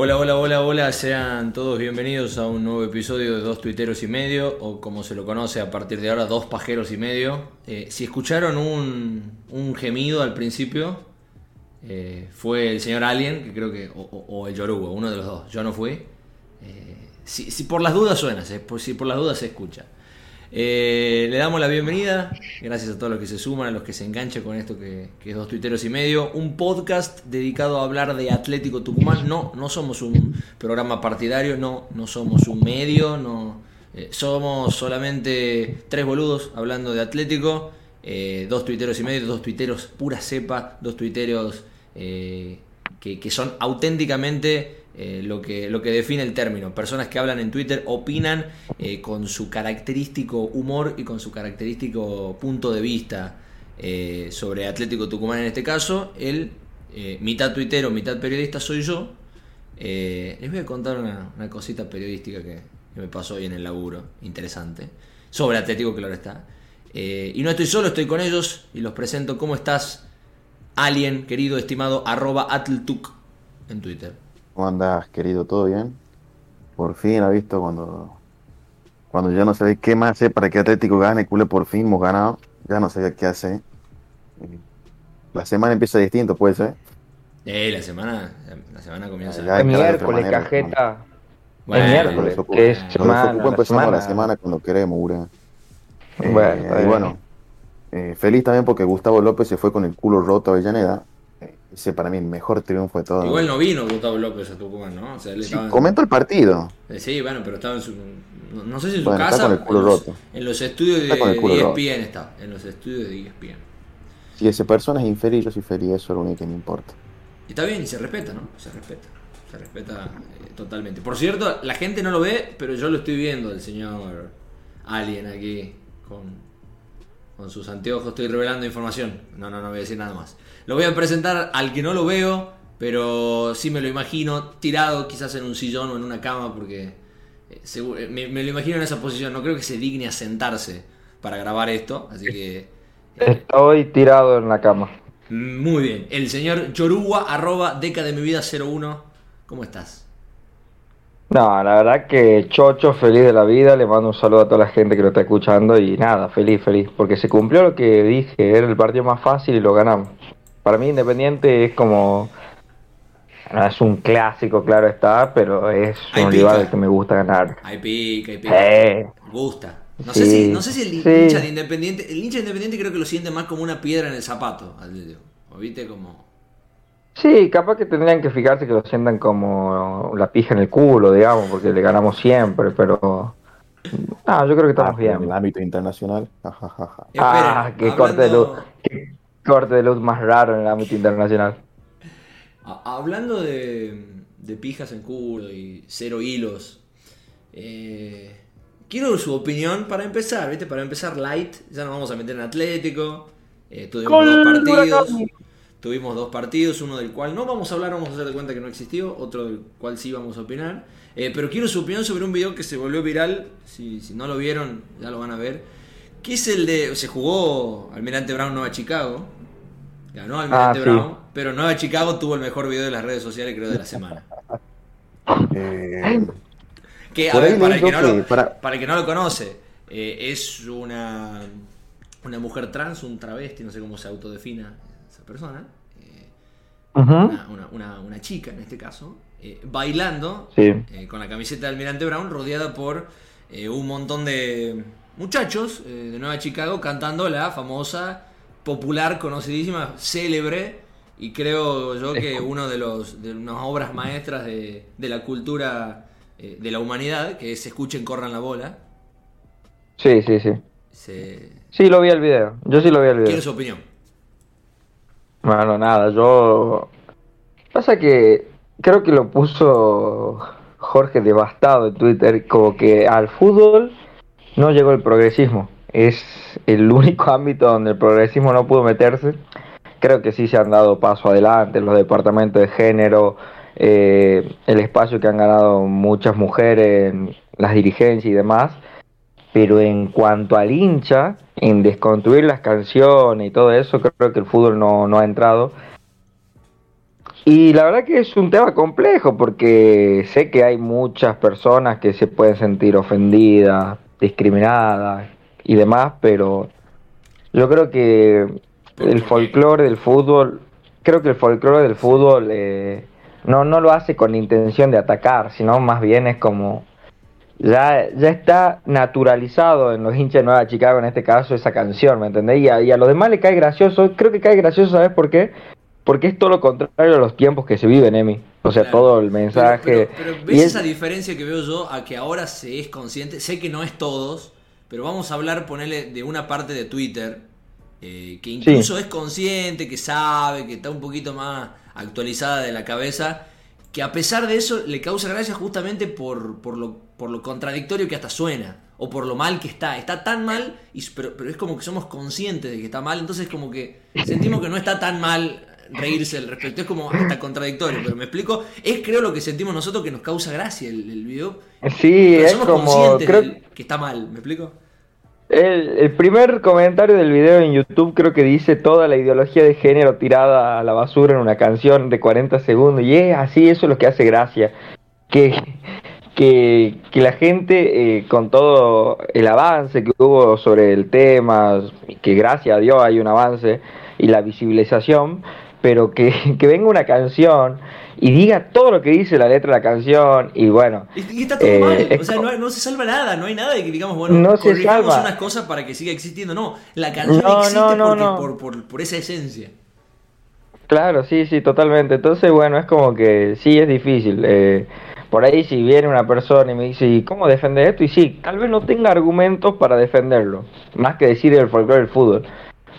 Hola, hola, hola, hola, sean todos bienvenidos a un nuevo episodio de Dos Tuiteros y Medio, o como se lo conoce a partir de ahora, Dos Pajeros y Medio. Eh, si escucharon un, gemido al principio, eh, fue el señor Alien, que creo que, o, el Yoruba, uno de los dos, yo no fui. Eh, si, por las dudas suena, si por las dudas se escucha. Eh, le damos la bienvenida, gracias a todos los que se suman, a los que se enganchan con esto que, es Dos Tuiteros y Medio, un podcast dedicado a hablar de Atlético Tucumán. No, no somos un programa partidario, no, no somos un medio, no, eh, somos solamente tres boludos hablando de Atlético, eh, dos tuiteros y medio, dos tuiteros pura cepa, dos tuiteros que, que son auténticamente eh, lo, que, lo que define el término. Personas que hablan en Twitter opinan eh, con su característico humor y con su característico punto de vista eh, sobre Atlético Tucumán en este caso. Él, mitad tuitero, mitad periodista soy yo. les voy a contar una, cosita periodística que, me pasó hoy en el laburo, interesante, sobre Atlético, claro está. y no estoy solo, estoy con ellos y los presento. ¿Cómo estás, Alien, querido, estimado, arroba Atltuk en Twitter? ¿Cómo andas, querido? ¿Todo bien? Por fin ha visto cuando cuando ya no sabía qué más hacer para que Atlético gane, Cule por fin hemos ganado, ya no sabía qué hacer. La semana empieza distinto, puede ser. Eh, la semana, la semana comienza. el miércoles, cajeta. Bueno, el miércoles, que es semana. empezamos la semana cuando queremos, Ura. Eh, bueno, y bueno, eh, feliz también porque Gustavo López se fue con el culo roto a Avellaneda. Ese para mí el mejor triunfo de todo. Igual no vino Gustavo López a Tucumán, ¿no? O sea, él Comento el partido. Eh, sí, bueno, pero estaba en su. No, sé si en su casa. Está con el culo en los, roto. En los estudios de, ESPN está. En los estudios de ESPN. Si esa persona es infeliz, yo soy feliz, eso es lo único que me importa. Y está bien, y se respeta, ¿no? Se respeta. Se respeta eh, totalmente. Por cierto, la gente no lo ve, pero yo lo estoy viendo, el señor Alien aquí, con, con sus anteojos. Estoy revelando información. No, no, no voy a decir nada más. Lo voy a presentar al que no lo veo, pero sí me lo imagino tirado quizás en un sillón o en una cama porque eh, eh, me, lo imagino en esa posición. No creo que se digne a sentarse para grabar esto, así que... Eh, Estoy tirado en la cama. Muy bien. El señor Yoruba, arroba deca de mi vida 01. ¿Cómo estás? No, la verdad que chocho, feliz de la vida, le mando un saludo a toda la gente que lo está escuchando y nada, feliz, feliz, porque se cumplió lo que dije, era el partido más fácil y lo ganamos. Para mí Independiente es como... es un clásico, claro está, pero es un rival que me gusta ganar. Hay pica, hay pica. Eh. gusta. No, sé si, no sé si el hincha de Independiente... El hincha de Independiente creo que lo siente más como una piedra en el zapato. ¿O viste como...? Sí, capaz que tendrían que fijarse que lo sientan como la pija en el culo, digamos, porque le ganamos siempre, pero... Ah, yo creo que estamos ah, bien. En el ámbito internacional. ah, qué corte de luz corte de luz más raro en el ámbito internacional. Hablando de, pijas en culo y cero hilos, eh, quiero su opinión para empezar, ¿viste? Para empezar light, ya nos vamos a meter en Atlético. Eh, tuvimos dos partidos. Tuvimos dos partidos, uno del cual no vamos a hablar, vamos a hacer de cuenta que no existió, otro del cual sí vamos a opinar. Eh, pero quiero su opinión sobre un video que se volvió viral, si, si no lo vieron ya lo van a ver, que es el de, se jugó Almirante Brown Nueva Chicago, Ganó Almirante ah, Brown, pero Nueva Chicago tuvo el mejor video de las redes sociales, creo, de la semana. Eh, que, a ver, para el que, no lo, para... el que no lo conoce, eh, es una, una mujer trans, un travesti, no sé cómo se autodefina esa persona. Eh, una, una, chica en este caso, bailando con la camiseta de Almirante Brown, rodeada por un montón de muchachos de Nueva Chicago cantando la famosa popular, conocidísima, célebre, y creo yo que uno de los de unas obras maestras de, la cultura eh, de la humanidad, que es Escuchen, corran la bola. Sí, sí, sí. Sí, lo vi el video. Yo sí lo vi el video. Quiero su opinión. Bueno, nada, yo... Pasa que creo que lo puso Jorge devastado en Twitter, como que al fútbol no llegó el progresismo es el único ámbito donde el progresismo no pudo meterse. Creo que sí se han dado paso adelante los departamentos de género, eh, el espacio que han ganado muchas mujeres las dirigencias y demás. Pero en cuanto al hincha, en desconstruir las canciones y todo eso, creo que el fútbol no, no ha entrado. Y la verdad que es un tema complejo porque sé que hay muchas personas que se pueden sentir ofendidas, discriminadas y demás, pero yo creo que el folclore del fútbol, creo que el folclore del fútbol eh, no, no lo hace con intención de atacar, sino más bien es como ya, ya está naturalizado en los hinchas de Nueva Chicago, en este caso, esa canción, ¿me entendés? Y a, y a los demás le cae gracioso, creo que cae gracioso, ¿sabes por qué? Porque es todo lo contrario a los tiempos que se viven, Emi. O sea, Claro. todo el mensaje. Pero, pero- pero ¿ves y es- esa diferencia que veo yo a que ahora se es consciente? Sé que no es todos, pero vamos a hablar, ponerle de una parte de Twitter eh, que incluso es consciente, que sabe, que está un poquito más actualizada de la cabeza, que a pesar de eso le causa gracia justamente por, por, lo, por lo contradictorio que hasta suena, o por lo mal que está. Está tan mal, y, pero, pero es como que somos conscientes de que está mal, entonces como que sentimos que no está tan mal reírse al respecto. Es como hasta contradictorio, pero me explico. Es creo lo que sentimos nosotros que nos causa gracia el, el video. sí, es somos como. conscientes Creo, del- está mal, ¿me explico? el, el primer comentario del video en YouTube creo que dice toda la ideología de género tirada a la basura en una canción de 40 segundos. Y es así, eso es lo que hace gracia. Que, que, que la gente, eh, con todo el avance que hubo sobre el tema, que gracias a Dios hay un avance y la visibilización, pero que, que venga una canción y diga todo lo que dice la letra de la canción y bueno. Y, está todo Eh, mal. O sea, no, no se salva nada. No hay nada de que digamos, bueno, No se salva. unas cosas para que siga existiendo. No, la canción No, existe no, no, porque- no. Por, por, por esa esencia. Claro, sí, sí, totalmente. Entonces, bueno, es como que sí es difícil. eh, por ahí si viene una persona y me dice, ¿y cómo defender esto? Y sí, tal vez no tenga argumentos para defenderlo, más que decir el folclore del fútbol.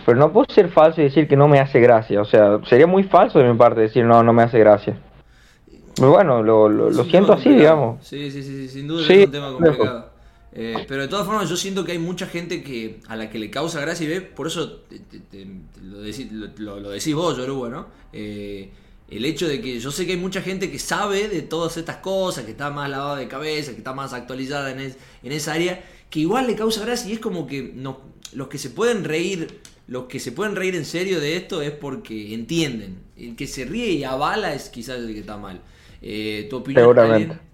Pero no puedo ser falso y decir que no me hace gracia. O sea, sería muy falso de mi parte decir no, no me hace gracia. Pero bueno, lo, lo, lo siento así, digamos. Sí, sí, sí, sí, sin duda Sí, es un tema complicado. Eh, pero de todas formas yo siento que hay mucha gente que a la que le causa gracia y ve, por eso te- te- lo, lo- lo decís vos, Yoruba, ¿no? Eh, el hecho de que yo sé que hay mucha gente que sabe de todas estas cosas, que está más lavada de cabeza, que está más actualizada en, es- en esa área, que igual le causa gracia y es como que no, los que se pueden reír, los que se pueden reír en serio de esto es porque entienden. El que se ríe y avala es quizás el que está mal. Eh, ¿Tu opinión? Seguramente. Alien?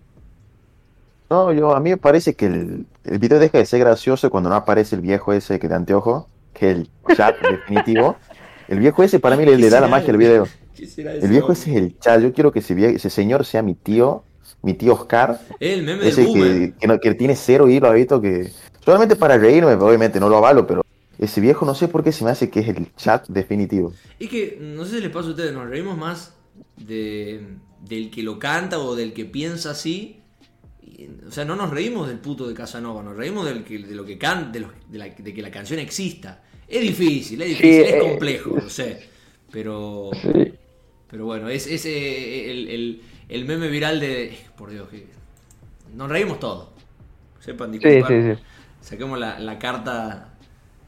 No, yo, a mí me parece que el, el video deja de ser gracioso cuando no aparece el viejo ese que de anteojo, que es el chat definitivo. El viejo ese para mí le, le da la magia al video. El viejo ese es el chat. Yo quiero que ese, vie- ese señor sea mi tío, mi tío Oscar, El meme del ese boomer. que, que, no- que tiene cero hilo, visto que solamente para reírme, obviamente no lo avalo, pero ese viejo no sé por qué se me hace que es el chat definitivo. Es que, no sé si les pasa a ustedes, nos reímos más de, del que lo canta o del que piensa así. Y, o sea, no nos reímos del puto de Casanova, nos reímos del que, de lo que can, de, la- de que la canción exista. Es difícil, es difícil, es eh, complejo, lo sé. Pero, Sí. pero bueno, es, es eh, el, el- el meme viral de. Por Dios, que. Nos reímos todos. Sepan disculpar. sí. Saquemos la, la carta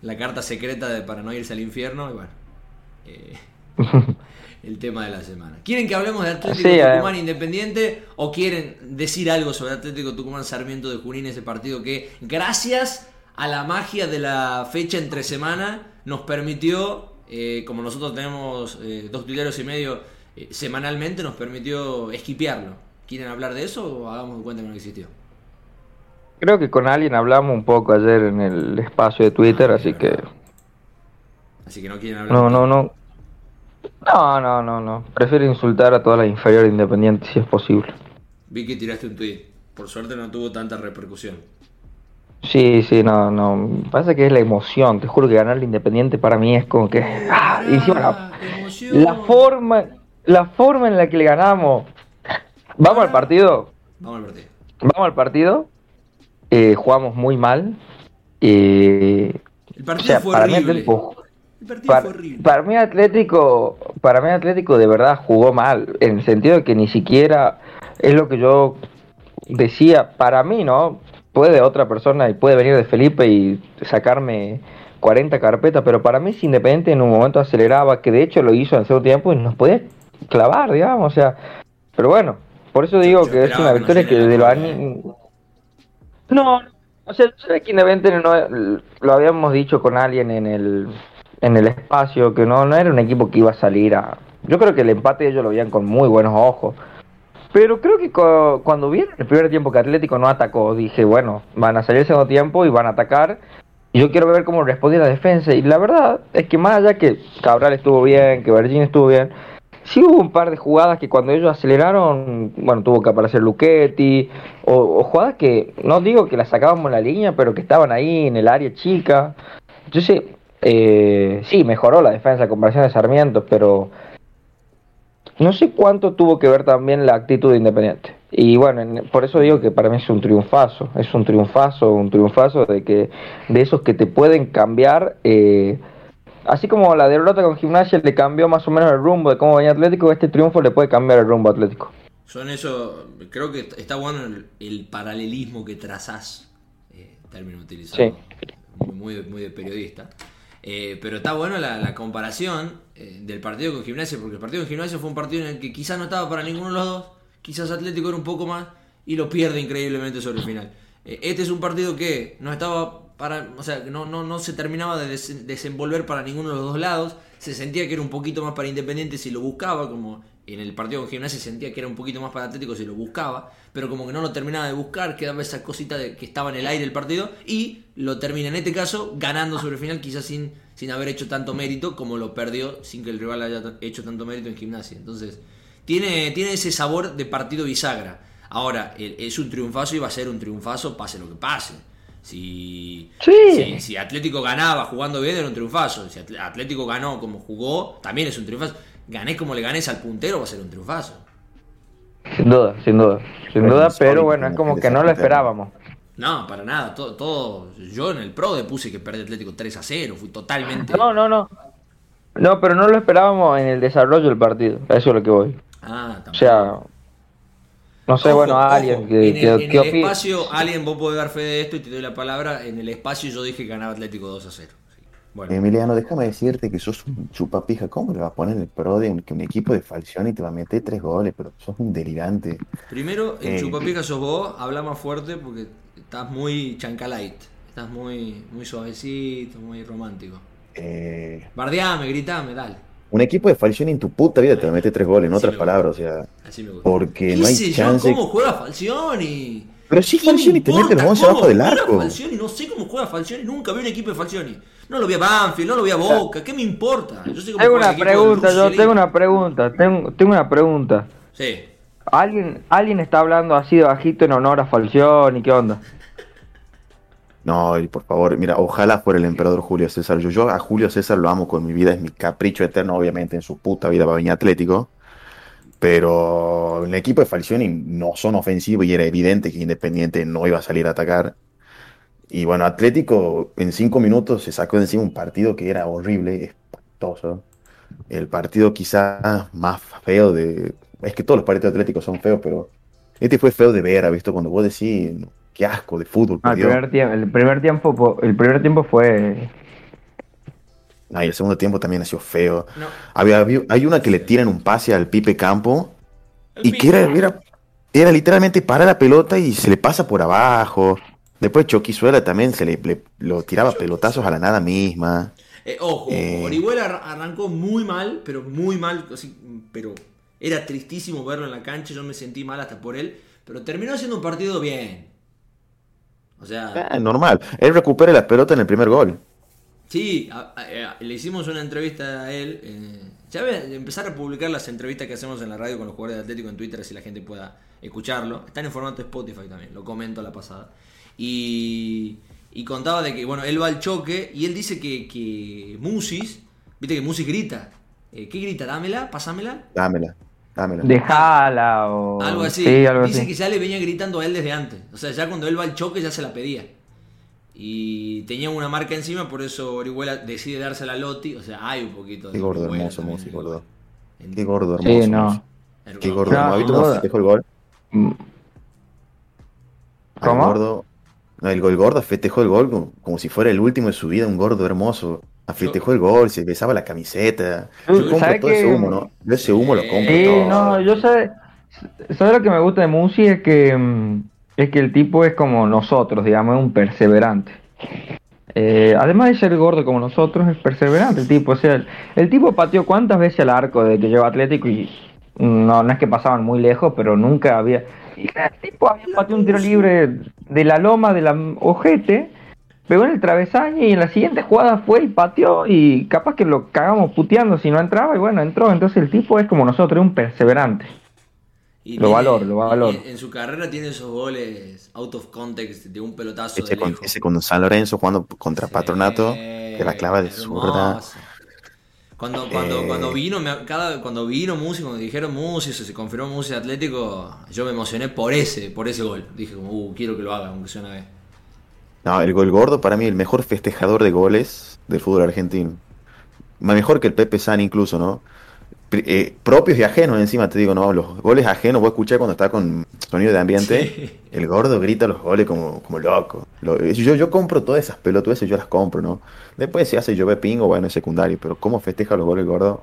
la carta secreta de para no irse al infierno y bueno. eh, el tema de la semana. ¿Quieren que hablemos de Atlético Sí, Tucumán eh. Independiente o quieren decir algo sobre Atlético Tucumán Sarmiento de Junín, ese partido que gracias a la magia de la fecha entre semana nos permitió, eh, como nosotros tenemos eh, dos tuiteros y medio eh, semanalmente, nos permitió esquipearlo. ¿Quieren hablar de eso o hagamos de cuenta que no existió? Creo que con alguien hablamos un poco ayer en el espacio de Twitter, Ah, así que... Así que no quieren hablar. No, no, no. No, no, no, no. Prefiero insultar a toda la inferior independiente si es posible. Vi que tiraste un tweet. Por suerte no tuvo tanta repercusión. Sí, sí, no, no. Pasa que es la emoción. Te juro que ganar el Independiente para mí es como que. ¡Ah! Y encima la, emoción. la forma, la forma en la que le ganamos. Vamos al partido. Vamos al partido. Vamos al partido. Eh, jugamos muy mal. Eh, El o partido sea, fue para mí horrible. Atlético, El partido para, fue horrible. para mí Atlético, para mí Atlético de verdad jugó mal, en el sentido de que ni siquiera es lo que yo decía, para mí, ¿no? Puede otra persona y puede venir de Felipe y sacarme 40 carpetas, pero para mí es Independiente en un momento aceleraba, que de hecho lo hizo en segundo tiempo y nos podía clavar, digamos, o sea, pero bueno, por eso digo yo que es una que victoria que de lo torre. ani- no, o sea, yo sé que Independiente no, lo habíamos dicho con alguien en el, en el espacio, que no, no era un equipo que iba a salir a, yo creo que el empate ellos lo veían con muy buenos ojos. Pero creo que cuando vieron el primer tiempo que Atlético no atacó, dije, bueno, van a salir el segundo tiempo y van a atacar. Y yo quiero ver cómo respondía la defensa. Y la verdad es que más allá que Cabral estuvo bien, que Virgin estuvo bien, sí hubo un par de jugadas que cuando ellos aceleraron, bueno, tuvo que aparecer Luchetti, o, jugadas que no digo que las sacábamos en la línea, pero que estaban ahí en el área chica. Entonces, eh, sí, mejoró la defensa a comparación de Sarmiento, pero no sé cuánto tuvo que ver también la actitud de Independiente. Y bueno, por eso digo que para mí es un triunfazo, es un triunfazo, un triunfazo de que de esos que te pueden cambiar, eh, así como la derrota con Gimnasia le cambió más o menos el rumbo de cómo venía Atlético, este triunfo le puede cambiar el rumbo Atlético. Son eso, creo que está bueno el, paralelismo que trazás, eh, término utilizado, muy, muy de periodista. Eh, pero está bueno la, comparación eh, del partido con Gimnasia, porque el partido con Gimnasia fue un partido en el que quizás no estaba para ninguno de los dos, quizás Atlético era un poco más y lo pierde increíblemente sobre el final. Eh, este es un partido que no estaba para, o sea, no, no, no se terminaba de desenvolver para ninguno de los dos lados, se sentía que era un poquito más para Independiente si lo buscaba, como en el partido con Gimnasia sentía que era un poquito más para Atlético si lo buscaba, pero como que no lo terminaba de buscar, quedaba esa cosita de que estaba en el aire el partido y lo termina en este caso ganando sobre el final, quizás sin, sin haber hecho tanto mérito como lo perdió sin que el rival haya hecho tanto mérito en Gimnasia. Entonces, tiene, tiene ese sabor de partido bisagra. Ahora, es un triunfazo y va a ser un triunfazo pase lo que pase. Si, si, si, Atlético ganaba jugando bien era un triunfazo. Si Atlético ganó como jugó, también es un triunfazo gané como le ganes al puntero, va a ser un triunfazo. Sin duda, sin duda, sin duda, pero bueno, es como que no lo esperábamos. No, para nada, todo, todo, yo en el Pro de puse que perdió Atlético 3 a 0, fui totalmente... No, no, no, no, pero no lo esperábamos en el desarrollo del partido, eso es lo que voy. Ah, también. O sea, no sé, bueno, alguien que, en el, espacio, alguien vos podés dar fe de esto y te doy la palabra, en el espacio yo dije que ganaba Atlético 2 a 0. Emiliano, déjame decirte que sos un chupapija. ¿Cómo le vas a poner el pro de un, que un equipo de Falcioni te va a meter tres goles? Pero sos un delirante. Primero, el eh, chupapija sos vos, habla más fuerte porque estás muy chancalite. Estás muy, muy suavecito, muy romántico. Eh, Bardeame, gritame, dale. Un equipo de Falcioni en tu puta vida te va a meter tres goles, en otras palabras, o sea. Así me gusta. Porque no hay chance. ¿Cómo juega Falcioni? Pero sí, Falcioni te mete el 11 abajo del arco. Falcioni? No sé cómo juega Falcioni, nunca vi un equipo de Falcioni. No lo vi a Banfield, no lo vi a Boca, ¿qué me importa? Yo tengo una pregunta, yo tengo una pregunta, tengo, tengo una pregunta. Sí. ¿Alguien, ¿Alguien está hablando así de bajito en honor a Falcioni? ¿Qué onda? No, por favor, mira, ojalá fuera el emperador Julio César. Yo, yo a Julio César lo amo con mi vida, es mi capricho eterno, obviamente en su puta vida va a venir Atlético. Pero el equipo de Falcioni no son ofensivos y era evidente que Independiente no iba a salir a atacar. Y bueno, Atlético en cinco minutos se sacó de encima un partido que era horrible, espantoso. El partido quizás más feo de... Es que todos los partidos atléticos son feos, pero este fue feo de ver, ¿ha visto? Cuando vos decís, qué asco de fútbol. Ah, el, primer tiempo, el, primer tiempo, el primer tiempo fue... Ah, y el segundo tiempo también ha sido feo. Había, hay una que le tiran un pase al Pipe Campo y que era, era, era, literalmente para la pelota y se le pasa por abajo. Después Choquizuela también se le, lo tiraba pelotazos a la nada misma. Eh, ojo, eh, Orihuela arrancó muy mal, pero muy mal, pero era tristísimo verlo en la cancha, yo me sentí mal hasta por él, pero terminó haciendo un partido bien. O sea... Ah, normal, él recupera la pelota en el primer gol. Sí, le hicimos una entrevista a él. Eh, ya voy a empezar a publicar las entrevistas que hacemos en la radio con los jugadores de Atlético en Twitter, así la gente pueda escucharlo. Están en formato Spotify también, lo comento a la pasada. Y, contaba de que, bueno, él va al choque y él dice que, que Musis, viste que Musis grita. Eh, ¿Qué grita? ¿Dámela? ¿Pasámela? Dámela. Dámela. Dejala o... Algo así. dice que ya le venía gritando a él desde antes. O sea, ya cuando él va al choque ya se la pedía. Y tenía una marca encima, por eso Orihuela decide dársela a Lotti. O sea, hay un poquito de. Qué gordo hermoso, Musis, gordo. Qué gordo hermoso. Sí, no. Qué gordo. No, ¿Has visto cómo festejó el gol? ¿Cómo? gordo, no, el gol gordo festejó el gol como, si fuera el último de su vida, un gordo hermoso. Festejó el gol, se besaba la camiseta. Yo compro todo ese humo, ¿no? Yo ese humo lo compro sí, no, yo sé. ¿Sabes lo que me gusta de Musi? Es que, mm, es que el tipo es como nosotros, digamos, un perseverante. Eh, además de ser gordo como nosotros, es perseverante el tipo. O sea, el, tipo pateó cuántas veces al arco de que lleva Atlético y no, no es que pasaban muy lejos, pero nunca había. El tipo había pateado un tiro libre de la loma de la ojete, pegó en el travesaño y en la siguiente jugada fue y pateó y capaz que lo cagamos puteando si no entraba y bueno, entró. Entonces el tipo es como nosotros, es un perseverante. Y Lo tiene- valoro, lo valoro. y En, en su carrera tiene esos goles out of context de un pelotazo Ese de con, ese con San Lorenzo jugando contra Sí, Patronato, que la clava de zurda. Cuando, cuando, Eh. cuando vino, me- cada, cuando vino Musi, cuando dijeron Musi, se confirmó Musi Atlético, yo me emocioné por ese, por ese gol. Dije como, uh, quiero que lo haga, aunque sea una vez. No, el gol gordo para mí el mejor festejador de goles del fútbol argentino. Mejor que el Pepe San incluso, ¿no? Eh, propios y ajenos encima, te digo, ¿no? Los goles ajenos, vos escuchás cuando está con sonido de ambiente, Sí. el gordo grita los goles como, como loco. Lo- yo, yo compro todas esas pelotudeces, yo las compro, ¿no? Después se hace llover pingo, bueno, es secundario, pero cómo festeja los goles gordo.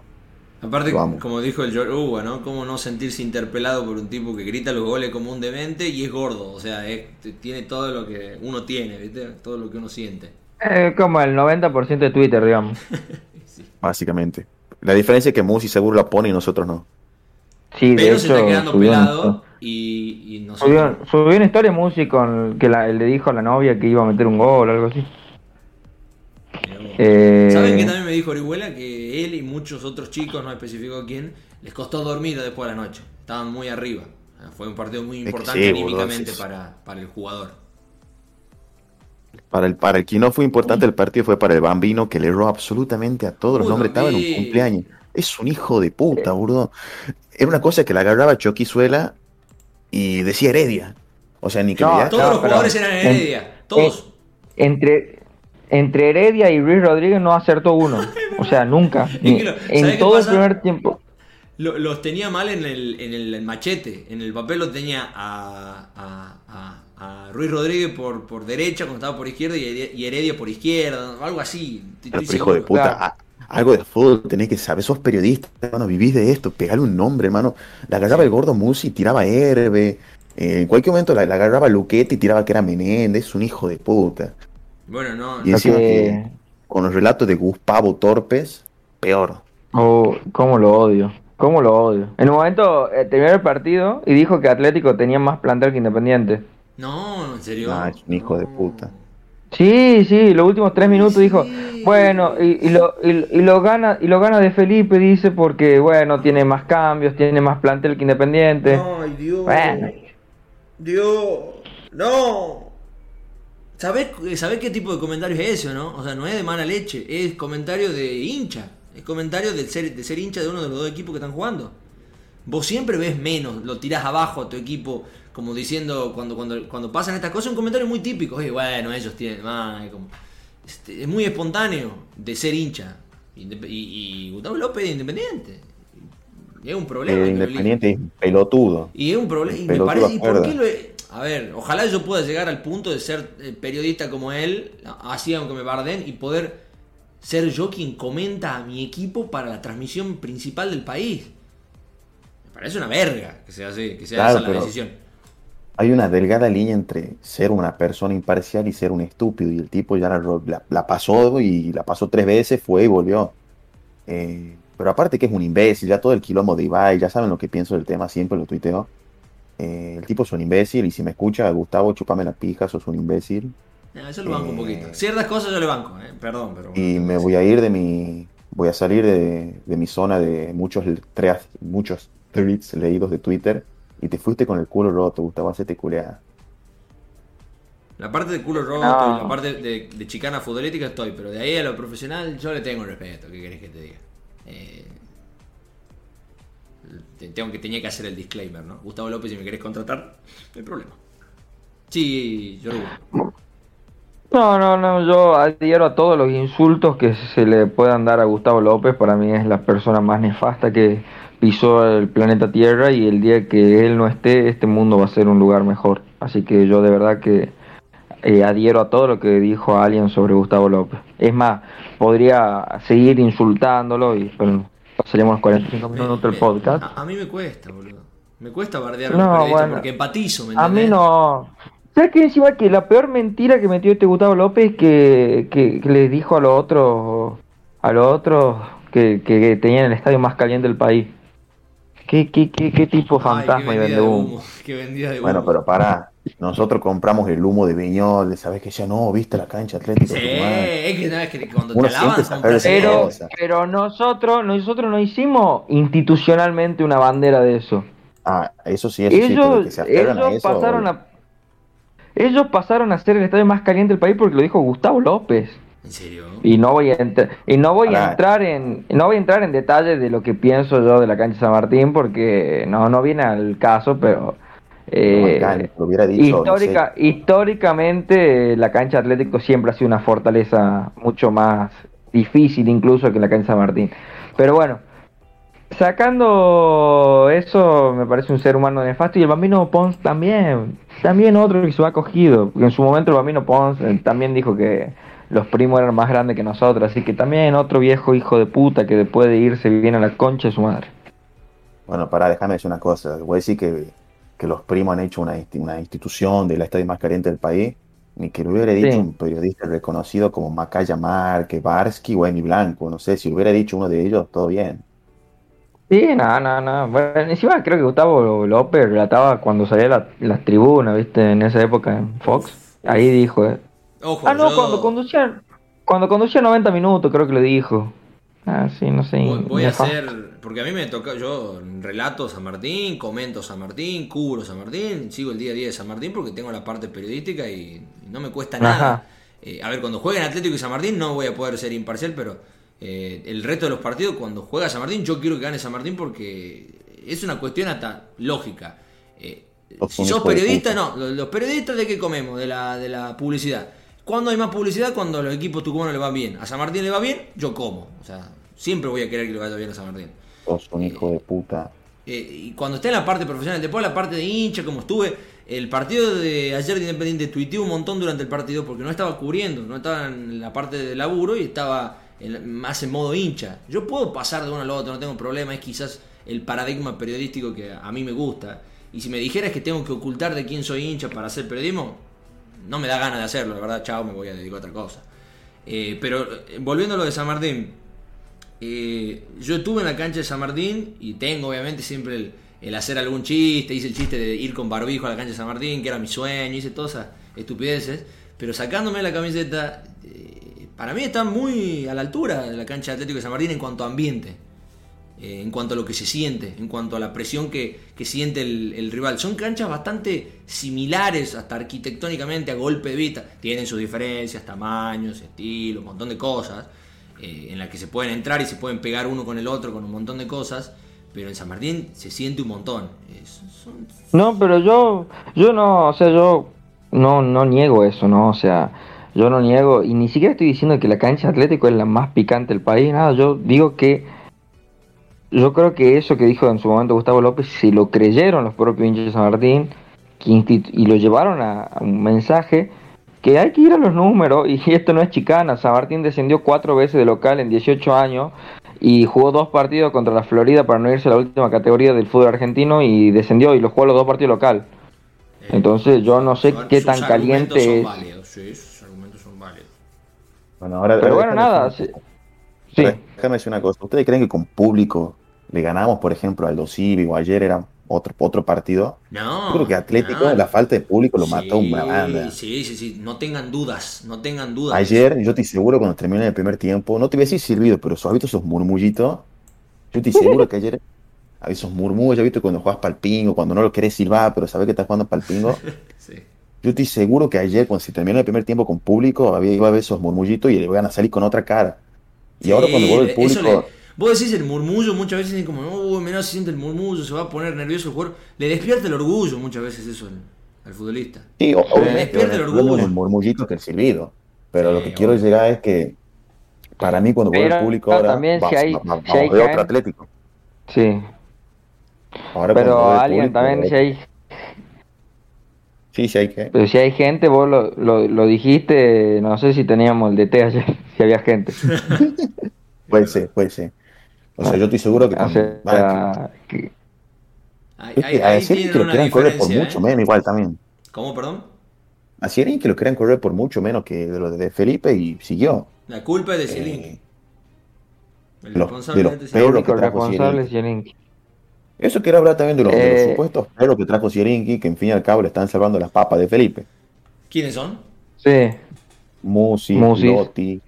Aparte, como dijo el George Hugo, ¿no? Cómo no sentirse interpelado por un tipo que grita los goles como un demente y es gordo. O sea, es- tiene todo lo que uno tiene, ¿viste? Todo lo que uno siente. Eh, como el 90% de Twitter, digamos. básicamente. La diferencia es que Musi seguro la pone y nosotros no. Sí, de Pero se está hecho, quedando subió pelado y, y nosotros... Subió, subió una historia Musi con que la- le dijo a la novia que iba a meter un gol o algo así. Eh, ¿Saben qué también me dijo Orihuela? Que él y muchos otros chicos, no especificó quién, les costó dormir después de la noche. Estaban muy arriba. Fue un partido muy que importante sí, boludo, anímicamente para, para el jugador. Para el, para el que no fue importante el partido fue para el bambino que le erró absolutamente a todos los nombres. Estaba en un cumpleaños. Es un hijo de puta, boludo. Era una cosa que la agarraba Choquizuela y decía Heredia. O sea, ni que No, Todos No, los jugadores eran en- Heredia. Todos. entre entre Heredia y Luis Rodríguez no acertó uno. O sea, nunca. lo- ¿sabes en todo el primer tiempo. Lo- los tenía mal en el, en el machete. En el papel lo tenía a, a- a- a Ruiz Rodríguez por, por derecha, cuando estaba por izquierda, y Heredia, por izquierda. Algo así. Pero, hijo de puta, Claro. a- algo de fútbol tenés que saber. Sos periodista, hermano, vivís de esto. Pegale un nombre, hermano. La agarraba el gordo Musi tiraba Herbe. Eh, en cualquier momento la, la agarraba Luquete y tiraba que era Menéndez. Es un hijo de puta. Bueno, no. Y encima que- que con los relatos de Gustavo Torpes, peor. Oh, cómo lo odio. Cómo lo odio. En un momento eh, terminó el partido y dijo que Atlético tenía más plantel que Independiente. No, en serio. Ah, es un hijo de puta. Sí, sí, los últimos tres minutos dijo, Sí. bueno, y, y lo, y, y lo gana y lo gana de Felipe, dice, porque bueno, tiene más cambios, tiene más plantel que Independiente. Ay, Dios. Bueno. Dios. No. ¿Sabés, ¿Sabés qué tipo de comentario es ese, no? O sea, no es de mala leche, es comentario de hincha. Es comentario de ser, de ser hincha de uno de los dos equipos que están jugando. Vos siempre ves menos, lo tirás abajo a tu equipo, como diciendo, cuando, cuando, cuando pasan estas cosas, un comentario muy típico. Oye, bueno, ellos tienen más. es como- este, es muy espontáneo de ser hincha. Y, y Gustavo López es independiente. Y es un problema. Lo Independiente es pelotudo. y es un problema. Y me parece. ¿y por qué lo he- A ver, ojalá yo pueda llegar al punto de ser eh, periodista como él, así aunque me barden, y poder ser yo quien comenta a mi equipo para la transmisión principal del país. Me parece una verga que sea así, que sea Claro, esa la pero- decisión. Hay una delgada línea entre ser una persona imparcial y ser un estúpido. Y el tipo ya la, la- la pasó y la pasó tres veces, fue y volvió. Eh, pero aparte que es un imbécil, ya todo el quilombo de Ibai, ya saben lo que pienso del tema, siempre lo tuiteo. Eh, el tipo es un imbécil y si me escucha, Gustavo, chúpame la pija, sos un imbécil. No, eso lo banco un Eh, poquito. Ciertas cosas yo le banco, eh, perdón, pero. Y me voy a ir de mi, voy a salir de, de mi zona de muchos, muchos tweets leídos de Twitter y te fuiste con el culo roto, Gustavo, hacete culeada. La parte de culo roto No. y la parte de, de chicana futbolística estoy, pero de ahí a lo profesional yo le tengo respeto, ¿qué querés que te diga? Eh, te- tengo que tenía que hacer el disclaimer, ¿no? Gustavo López, si me querés contratar, no hay problema. Sí, yo lo No, no, no, yo adhiero a todos los insultos que se le puedan dar a Gustavo López. Para mí es la persona más nefasta que pisó el planeta Tierra y el día que él no esté, este mundo va a ser un lugar mejor. Así que yo de verdad que eh, adhiero a todo lo que dijo alguien sobre Gustavo López. Es más, podría seguir insultándolo, y, pero pasaríamos los 45 minutos del podcast. A, a mí me cuesta, boludo. Me cuesta bardear No, bueno. porque empatizo, ¿me A mí no. ¿Sabes qué encima que la peor mentira que metió este Gustavo López que, que, que les dijo a los otros a los otros que, que tenían el estadio más caliente del país? ¿Qué, qué, qué, qué tipo Ay, fantasma qué y vende de humo? humo. Qué vendida de Bueno, humo. pero para, nosotros compramos el humo de Viñol, sabes que ya no, viste la cancha atlética. Sí, es que, no, es que cuando Uno te alaban. Pero, pero nosotros, nosotros no hicimos institucionalmente una bandera de eso. Ah, eso sí, eso sí, pero que ellos a ellos eso. pasaron a ellos pasaron a ser el estadio más caliente del país porque lo dijo Gustavo López ¿En serio? y no voy a entrar y no voy a Pará. entrar en no voy a entrar en detalles de lo que pienso yo de la cancha San Martín porque no no viene al caso pero eh, lo no sé. histórica, históricamente la cancha Atlético siempre ha sido una fortaleza mucho más difícil incluso que la cancha San Martín pero bueno Sacando eso, me parece un ser humano nefasto. Y el Bambino Pons también. También otro que se lo ha cogido. Porque en su momento el Bambino Pons eh, también dijo que los primos eran más grandes que nosotros. Así que también otro viejo hijo de puta que después de irse viene a la concha de su madre. Bueno, para déjame decir una cosa. Voy a decir que, que los primos han hecho una, insti- una institución del estadio más caliente del país. Ni que lo hubiera dicho Sí. un periodista reconocido como Macaya Márquez, Barsky o Emi Blanco. No sé, si lo hubiera dicho uno de ellos, todo bien. Sí, nada, nada, nada. Bueno, encima creo que Gustavo López relataba cuando salía la, las tribunas, ¿viste? En esa época en Fox. Ahí dijo, eh. Ojo, Ah, no, yo cuando conducía, cuando conducía 90 minutos creo que lo dijo. Ah, sí, no sé. voy, voy a hacer, porque a mí me toca, yo relato San Martín, comento San Martín, cubro San Martín, sigo el día a día de San Martín porque tengo la parte periodística y no me cuesta nada. Ajá. Eh, a ver, cuando jueguen Atlético y San Martín no voy a poder ser imparcial, pero eh, el resto de los partidos, cuando juega San Martín, yo quiero que gane San Martín porque es una cuestión hasta lógica. Eh, si sos periodista, no, los, los periodistas de qué comemos, de la, de la publicidad. ¿Cuándo hay más publicidad? Cuando a los equipos tucumanos le va bien. A San Martín le va bien, yo como. O sea, siempre voy a querer que le vaya bien a San Martín. Sos un hijo de puta. Eh, y cuando esté en la parte profesional, después la parte de hincha, como estuve, el partido de ayer de Independiente tuiteé un montón durante el partido porque no estaba cubriendo, no estaba en la parte de laburo y estaba en- más en modo hincha. Yo puedo pasar de uno al otro, no tengo problema, es quizás el paradigma periodístico que a mí me gusta. Y si me dijeras que tengo que ocultar de quién soy hincha para hacer periodismo, no me da ganas de hacerlo, la verdad, chao, me voy a dedicar a otra cosa. Eh, pero eh, volviendo a lo de San Martín, eh, yo estuve en la cancha de San Martín y tengo obviamente siempre el, el hacer algún chiste, hice el chiste de ir con barbijo a la cancha de San Martín, que era mi sueño, hice todas esas estupideces, pero sacándome la camiseta, eh, para mí está muy a la altura de la cancha de Atlético de San Martín en cuanto a ambiente, eh, en cuanto a lo que se siente, en cuanto a la presión que, que siente el, rival. Son canchas bastante similares, hasta arquitectónicamente, a golpe de vista. Tienen sus diferencias, tamaños, estilos, un montón de cosas, eh, en las que se pueden entrar y se pueden pegar uno con el otro con un montón de cosas. Pero en San Martín se siente un montón. No, pero yo, yo no, o sea, yo no, no niego eso, ¿no? O sea, yo no niego, y ni siquiera estoy diciendo que la cancha Atlético es la más picante del país, nada, yo digo que, yo creo que eso que dijo en su momento Gustavo López, si lo creyeron los propios hinchas de San Martín, que y lo llevaron a, a un mensaje, que hay que ir a los números, y esto no es chicana, San Martín descendió cuatro veces de local en 18 años, y jugó dos partidos contra la Florida para no irse a la última categoría del fútbol argentino y descendió y lo jugó los dos partidos local. Entonces yo no sé qué sus tan argumentos caliente son es. válidos, sí, sus argumentos son válidos. Bueno, ahora, Pero ahora bueno, nada, decir sí. Déjame decir una cosa. ¿Ustedes creen que con público le ganamos, por ejemplo, al Dosivi o ayer era otro, otro partido? No. Yo creo que Atlético, no. la falta de público lo mató Sí, una banda. Sí, sí, sí. No tengan dudas. No tengan dudas. Ayer, yo estoy seguro cuando terminé el primer tiempo, no te voy a decir silbido, pero ¿has visto esos murmullitos? Yo estoy seguro que ayer había esos murmullos, ¿has visto cuando juegas pal pingo, cuando no lo querés silbar, pero sabes que estás jugando pingo? Sí. Yo estoy seguro que ayer, cuando se terminó el primer tiempo con público, había, iba a haber esos murmullitos y le van a salir con otra cara. Y ahora cuando vuelve el eso público, le- vos decís el murmullo, muchas veces dicen como, no, mirá, se siente el murmullo, se va a poner nervioso el jugador. Le despierta el orgullo muchas veces eso al, al futbolista. sí, o- obviamente, despierta el orgullo. el murmullito que el silbido. Pero lo que quiero obvio. llegar es que, para mí, cuando vuelve el público ahora, también si hay- va- va- si hay vamos a ver otro Atlético. Sí. Ahora Pero alguien público, también, si hay, Sí, sí hay que. pero si hay gente, vos lo, lo, lo dijiste, no sé si teníamos el DT ayer, si había gente. Puede ser, puede ser. O sea, yo estoy seguro que O sea, Ahí, ahí- que a decir que lo quieran correr por mucho ¿eh? menos igual también. ¿Cómo, perdón? a que lo querían correr por mucho menos que de lo de Felipe y siguió. La culpa es de Zielinski. Eh, el responsable de los peores único que trajo. Eso quiero hablar también de los, de los Eh, supuestos pelos que trajo Zielinski, que en fin y al cabo le están salvando las papas de Felipe. ¿Quiénes son? Sí, Musi. Lotti,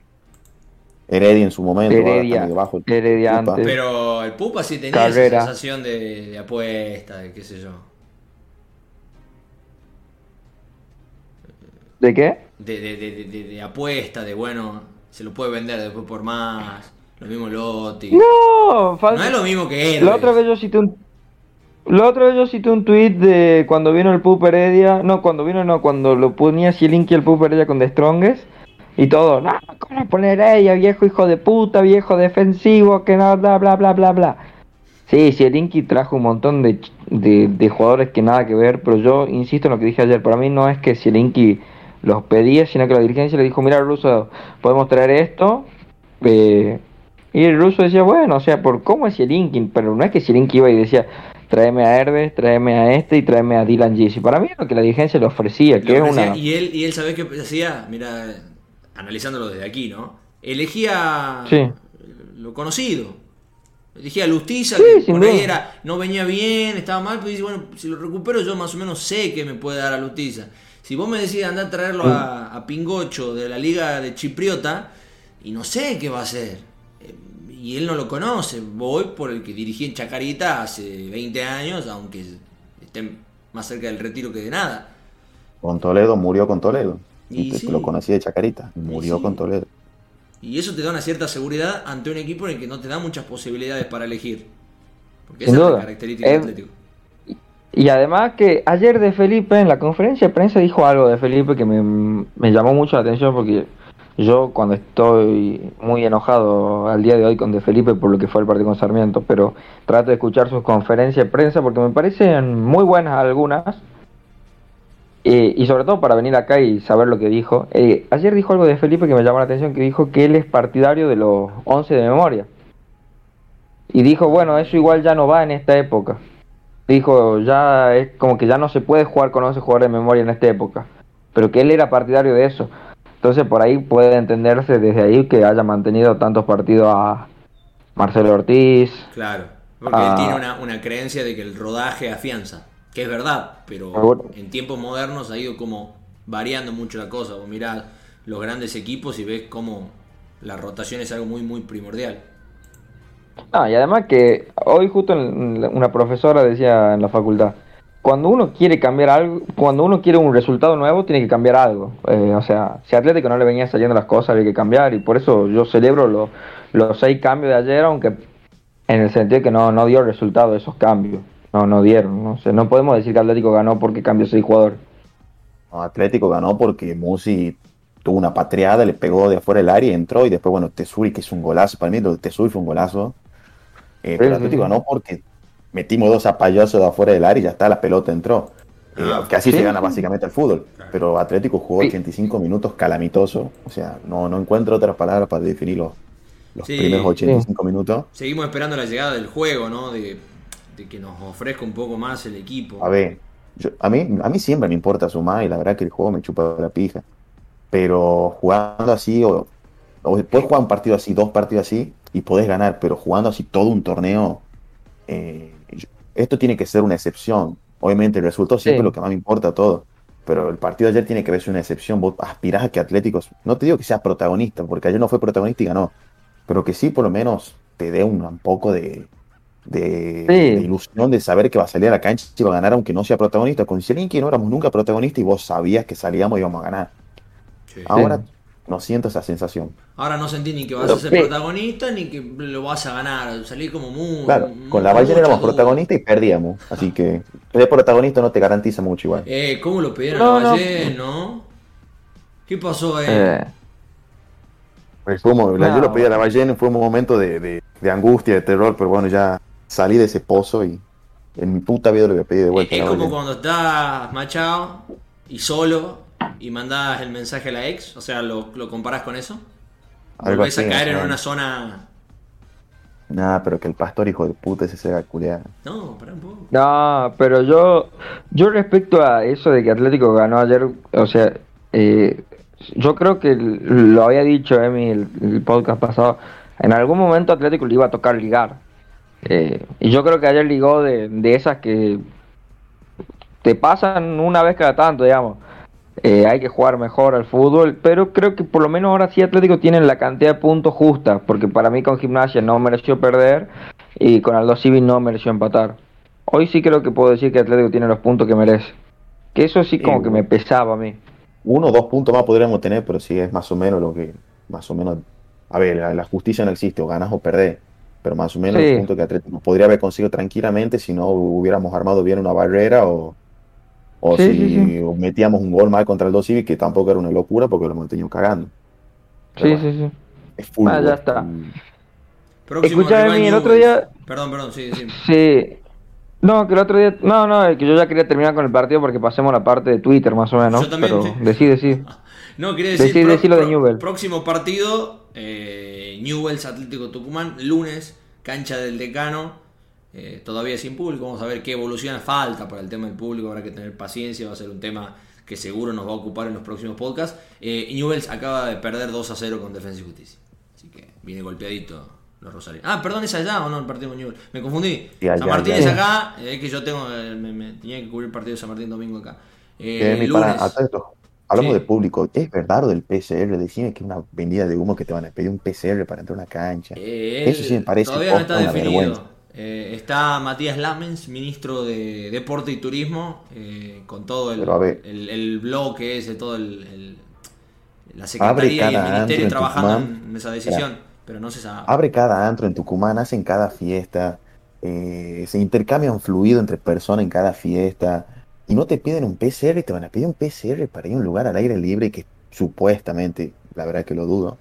Heredia en su momento, Heredia, medio bajo. Heredia Pupa. antes. Pero el Pupa sí tenía Carrera. esa sensación de, de apuesta, de qué sé yo. ¿De qué? De, de, de, de- de apuesta, de bueno, se lo puede vender después por más. Lo mismo Lotti. No, No falta. es lo mismo que él. La otra vez yo cité un. La otra vez yo cité un tweet de cuando vino el Pup Heredia. No, cuando vino, no, cuando lo ponía Zielinski el Pup Heredia con The Strongest. Y todo, no, ¿cómo poner ella, viejo hijo de puta, viejo defensivo, que no, bla, bla, bla, bla, bla. Sí, Zielinski trajo un montón de, de, de jugadores que nada que ver, pero yo insisto en lo que dije ayer. Para mí no es que Zielinski los pedía, sino que la dirigencia le dijo, mira, Russo, podemos traer esto. eh, y el ruso decía, bueno, o sea, por cómo es Zielinski, pero no es que Zielinski iba y decía, tráeme a Herbes, tráeme a este y tráeme a Dylan Gizzi. Para mí es lo que la dirigencia le ofrecía, que es una... Y él, y él ¿sabés qué hacía? Mira, analizándolo desde aquí, ¿no? Elegía Sí. lo conocido. Elegía a Lustiza, Sí, que por ahí era, no venía bien, estaba mal, pues dice, bueno, si lo recupero yo más o menos sé que me puede dar a Lustiza. Si vos me decís andar a traerlo a, a Pingocho de la liga de Chipriota, y no sé qué va a hacer. Y él no lo conoce. Voy por el que dirigí en Chacarita hace 20 años, aunque esté más cerca del retiro que de nada. Con Toledo, murió con Toledo. Y Y, te- sí. lo conocí de Chacarita, murió sí. con Toledo. Y eso te da una cierta seguridad ante un equipo en el que no te da muchas posibilidades para elegir. Porque Sin esa es la duda. característica del Eh, Atlético. Y además que ayer de Felipe, en la conferencia de prensa dijo algo de Felipe que me, me llamó mucho la atención porque yo cuando estoy muy enojado al día de hoy con De Felipe por lo que fue el partido con Sarmiento, pero trato de escuchar sus conferencias de prensa porque me parecen muy buenas algunas. Y sobre todo para venir acá y saber lo que dijo. Eh, ayer dijo algo de Felipe que me llamó la atención, que dijo que él es partidario de los 11 de memoria. Y dijo, bueno, eso igual ya no va en esta época. Dijo, ya es como que ya no se puede jugar con 11 jugadores de memoria en esta época. Pero que él era partidario de eso. Entonces por ahí puede entenderse desde ahí que haya mantenido tantos partidos a Marcelo Ortiz. Claro. Porque él tiene una, una creencia de que el rodaje afianza. Que es verdad, pero Seguro. en tiempos modernos ha ido como variando mucho la cosa. Vos mirás los grandes equipos y ves cómo la rotación es algo muy, muy primordial. Ah, y además que hoy justo en la- una profesora decía en la facultad, cuando uno quiere cambiar algo, cuando uno quiere un resultado nuevo, tiene que cambiar algo. Eh, o sea, si a Atlético no le venía saliendo las cosas, había que cambiar, y por eso yo celebro lo- los seis cambios de ayer, aunque en el sentido que no, no dio resultado esos cambios. No, no dieron. No, no podemos decir que Atlético ganó porque cambió seis jugadores. No, Atlético ganó porque Musi tuvo una patriada, le pegó de afuera del área y entró. Y después, bueno, Tesuri, que es un golazo. Para mí, de Tesuri fue un golazo. Eh, pero Atlético ganó porque metimos dos zapallazos de afuera del área y ya está, la pelota entró. Eh, Ah, que así sí, se gana básicamente el fútbol. Pero Atlético jugó Sí. 85 minutos calamitoso. O sea, no, no encuentro otras palabras para definir los, los Sí. primeros 85 minutos. Seguimos esperando la llegada del juego, ¿no? De, de que nos ofrezca un poco más el equipo. A ver, yo- a, mí, a mí siempre me importa sumar y la verdad que el juego me chupa la pija. Pero jugando así, o, o puedes jugar un partido así, dos partidos así, y podés ganar, pero jugando así todo un torneo, eh, esto tiene que ser una excepción. Obviamente el resultado siempre Sí. es lo que más me importa todo. Pero el partido de ayer tiene que verse una excepción. Vos aspirás a que Atléticos, no te digo que seas protagonista, porque ayer no fue protagonista y ganó, pero que sí por lo menos te dé un, un poco de, de, Sí. de ilusión de saber que va a salir a la cancha y va a ganar aunque no sea protagonista. Con Zielinski no éramos nunca protagonistas y vos sabías que salíamos y íbamos a ganar. Sí. Ahora no siento esa sensación. Ahora no sentí ni que vas Pero a ser sí. protagonista ni que lo vas a ganar. Salí como muy. Claro, con la Bayern éramos protagonistas y perdíamos. Así que ser protagonista no te garantiza mucho igual. Eh, ¿cómo lo pidieron No, a no. Bayern, no? ¿Qué pasó ahí? Eh, Pues fue un- la- No, yo lo pedí a la. Bayern, fue un momento de, de- de angustia, de terror, pero bueno, ya salí de ese pozo y en mi puta vida lo voy a pedir de vuelta. es la como cuando estás machado y solo y mandás el mensaje a la ex. O sea, ¿lo, lo comparás con eso? Algo Volvés así, a caer en una zona Nah, pero que el pastor hijo de puta ese se haga culiar. No, un poco. No, pero yo, yo respecto a eso de que Atlético ganó ayer, o sea, eh, yo creo que lo había dicho Emi el, el podcast pasado, en algún momento Atlético le iba a tocar ligar. Eh, y yo creo que ayer ligó de, de esas que te pasan una vez cada tanto, digamos. Eh, hay que jugar mejor al fútbol, pero creo que por lo menos ahora sí Atlético tiene la cantidad de puntos justa, porque para mí con Gimnasia no mereció perder y con Aldo Civi no mereció empatar. Hoy sí creo que puedo decir que Atlético tiene los puntos que merece. Que eso sí como Sí, que me pesaba a mí. Uno o dos puntos más podríamos tener, pero sí es más o menos lo que. Más o menos. A ver, la, la justicia no existe, o ganas o perdés. Pero más o menos Sí. el punto que Atlético podría haber conseguido tranquilamente si no hubiéramos armado bien una barrera o, o Sí, si sí, sí. metíamos un gol mal contra el 2 Civic, que tampoco era una locura porque lo hemos tenido cagando. Pero Sí, bueno, sí, sí. Es fútbol. Ah, ya está. Próximo Escuchame, rival, el otro día- Perdón, perdón, sí, sí. Sí. No, que el otro día. No, no, es que yo ya quería terminar con el partido porque pasemos la parte de Twitter más o menos. Yo también, pero sí. decí, decí. No, quería decir. Decí- decí lo de Newell's. Próximo partido: eh, Newells Atlético Tucumán, lunes, cancha del decano. Eh, todavía sin público. Vamos a ver qué evoluciona. Falta para el tema del público. Habrá que tener paciencia. Va a ser un tema que seguro nos va a ocupar en los próximos podcasts. Eh, y Newells acaba de perder 2 a 0 con Defensa y Justicia. Así que viene golpeadito los Rosarios. Ah, perdón, es allá o no el partido con Newell's. Me confundí. Sí, allá, San Martín allá. es acá. eh, Es que yo tengo. eh, me, me tenía que cubrir el partido de San Martín domingo acá. Eh, para- hablamos Sí. de público. ¿Es verdad lo del PCR? Decime que es una vendida de humo que te van a pedir un PCR para entrar a una cancha. Eh, Eso sí me parece Todavía no está definido. vergüenza. Eh, está Matías Lamens, ministro de Deporte y Turismo, eh, con todo el, el, el bloque ese, todo el, el- la secretaría y el ministerio trabajando en esa decisión, pero no se sabe. Abre cada antro en Tucumán, hacen cada fiesta, eh, se intercambian fluido entre personas en cada fiesta y no te piden un PCR, te van a pedir un PCR para ir a un lugar al aire libre que supuestamente, la verdad que lo dudo,